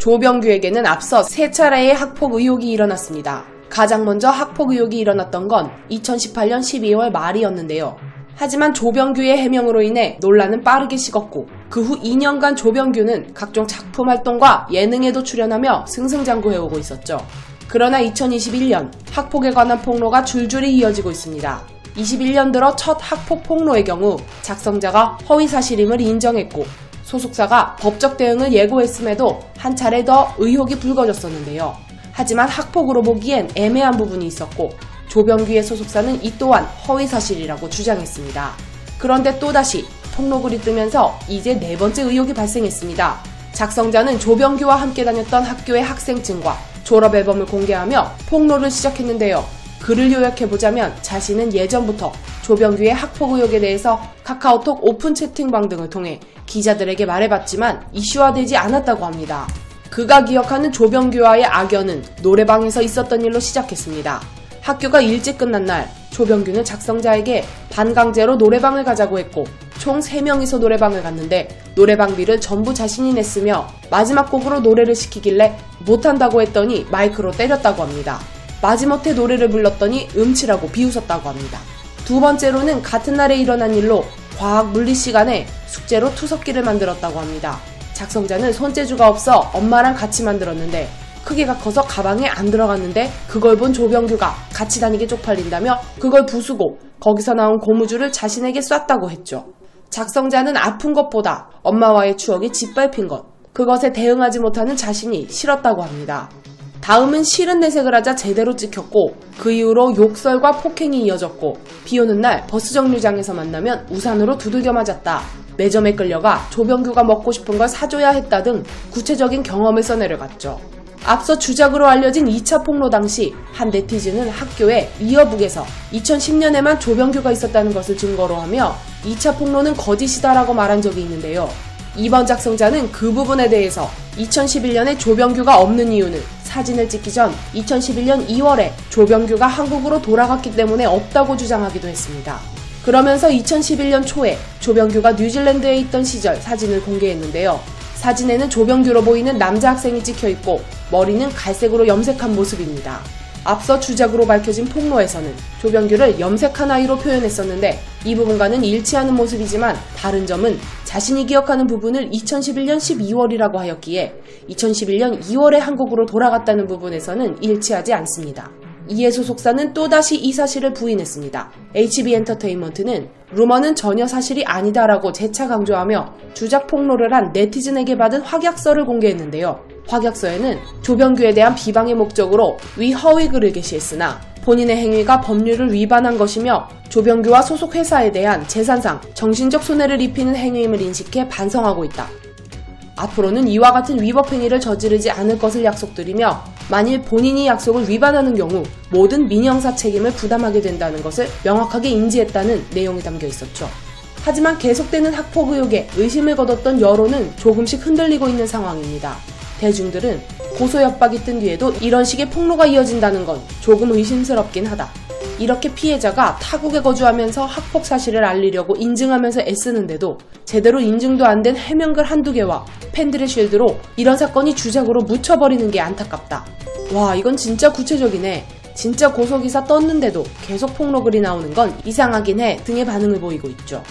조병규에게는 앞서 세 차례의 학폭 의혹이 일어났습니다. 가장 먼저 학폭 의혹이 일어났던 건 2018년 12월 말이었는데요. 하지만 조병규의 해명으로 인해 논란은 빠르게 식었고 그 후 2년간 조병규는 각종 작품 활동과 예능에도 출연하며 승승장구해오고 있었죠. 그러나 2021년 학폭에 관한 폭로가 줄줄이 이어지고 있습니다. 21년 들어 첫 학폭 폭로의 경우 작성자가 허위 사실임을 인정했고 소속사가 법적 대응을 예고했음에도 한 차례 더 의혹이 불거졌었는데요. 하지만 학폭으로 보기엔 애매한 부분이 있었고 조병규의 소속사는 이 또한 허위 사실이라고 주장했습니다. 그런데 또다시 폭로글이 뜨면서 이제 네 번째 의혹이 발생했습니다. 작성자는 조병규와 함께 다녔던 학교의 학생증과 졸업 앨범을 공개하며 폭로를 시작했는데요. 글을 요약해보자면 자신은 예전부터 조병규의 학폭 의혹에 대해서 카카오톡 오픈 채팅방 등을 통해 기자들에게 말해봤지만 이슈화되지 않았다고 합니다. 그가 기억하는 조병규와의 악연은 노래방에서 있었던 일로 시작했습니다. 학교가 일찍 끝난 날 조병규는 작성자에게 반강제로 노래방을 가자고 했고 총 3명이서 노래방을 갔는데 노래방비를 전부 자신이 냈으며 마지막 곡으로 노래를 시키길래 못한다고 했더니 마이크로 때렸다고 합니다. 마지못해 노래를 불렀더니 음치라고 비웃었다고 합니다. 두 번째로는 같은 날에 일어난 일로 과학 물리 시간에 숙제로 투석기를 만들었다고 합니다. 작성자는 손재주가 없어 엄마랑 같이 만들었는데 크기가 커서 가방에 안 들어갔는데 그걸 본 조병규가 같이 다니게 쪽팔린다며 그걸 부수고 거기서 나온 고무줄을 자신에게 쐈다고 했죠. 작성자는 아픈 것보다 엄마와의 추억이 짓밟힌 것, 그것에 대응하지 못하는 자신이 싫었다고 합니다. 다음은 싫은 내색을 하자 제대로 찍혔고 그 이후로 욕설과 폭행이 이어졌고 비 오는 날 버스 정류장에서 만나면 우산으로 두들겨 맞았다. 매점에 끌려가 조병규가 먹고 싶은 걸 사줘야 했다 등 구체적인 경험을 써내려갔죠. 앞서 주작으로 알려진 2차 폭로 당시 한 네티즌은 학교에 이어북에서 2010년에만 조병규가 있었다는 것을 증거로 하며 2차 폭로는 거짓이다라고 말한 적이 있는데요. 이번 작성자는 그 부분에 대해서 2011년에 조병규가 없는 이유는 사진을 찍기 전 2011년 2월에 조병규가 한국으로 돌아갔기 때문에 없다고 주장하기도 했습니다. 그러면서 2011년 초에 조병규가 뉴질랜드에 있던 시절 사진을 공개했는데요. 사진에는 조병규로 보이는 남자 학생이 찍혀 있고 머리는 갈색으로 염색한 모습입니다. 앞서 주작으로 밝혀진 폭로에서는 조병규를 염색한 아이로 표현했었는데 이 부분과는 일치하는 모습이지만 다른 점은 자신이 기억하는 부분을 2011년 12월이라고 하였기에 2011년 2월에 한국으로 돌아갔다는 부분에서는 일치하지 않습니다. 이에 소속사는 또다시 이 사실을 부인했습니다. HB 엔터테인먼트는 루머는 전혀 사실이 아니다라고 재차 강조하며 주작 폭로를 한 네티즌에게 받은 확약서를 공개했는데요. 확약서에는 조병규에 대한 비방의 목적으로 위 허위 글을 게시했으나 본인의 행위가 법률을 위반한 것이며 조병규와 소속 회사에 대한 재산상 정신적 손해를 입히는 행위임을 인식해 반성하고 있다. 앞으로는 이와 같은 위법 행위를 저지르지 않을 것을 약속드리며 만일 본인이 약속을 위반하는 경우 모든 민형사 책임을 부담하게 된다는 것을 명확하게 인지했다는 내용이 담겨 있었죠. 하지만 계속되는 학폭 의혹에 의심을 거뒀던 여론은 조금씩 흔들리고 있는 상황입니다. 대중들은 고소 협박이 뜬 뒤에도 이런 식의 폭로가 이어진다는 건 조금 의심스럽긴 하다. 이렇게 피해자가 타국에 거주하면서 학폭 사실을 알리려고 인증하면서 애쓰는데도 제대로 인증도 안 된 해명글 한두 개와 팬들의 쉴드로 이런 사건이 주작으로 묻혀버리는 게 안타깝다. 와, 이건 진짜 구체적이네. 진짜 고소기사 떴는데도 계속 폭로글이 나오는 건 이상하긴 해 등의 반응을 보이고 있죠.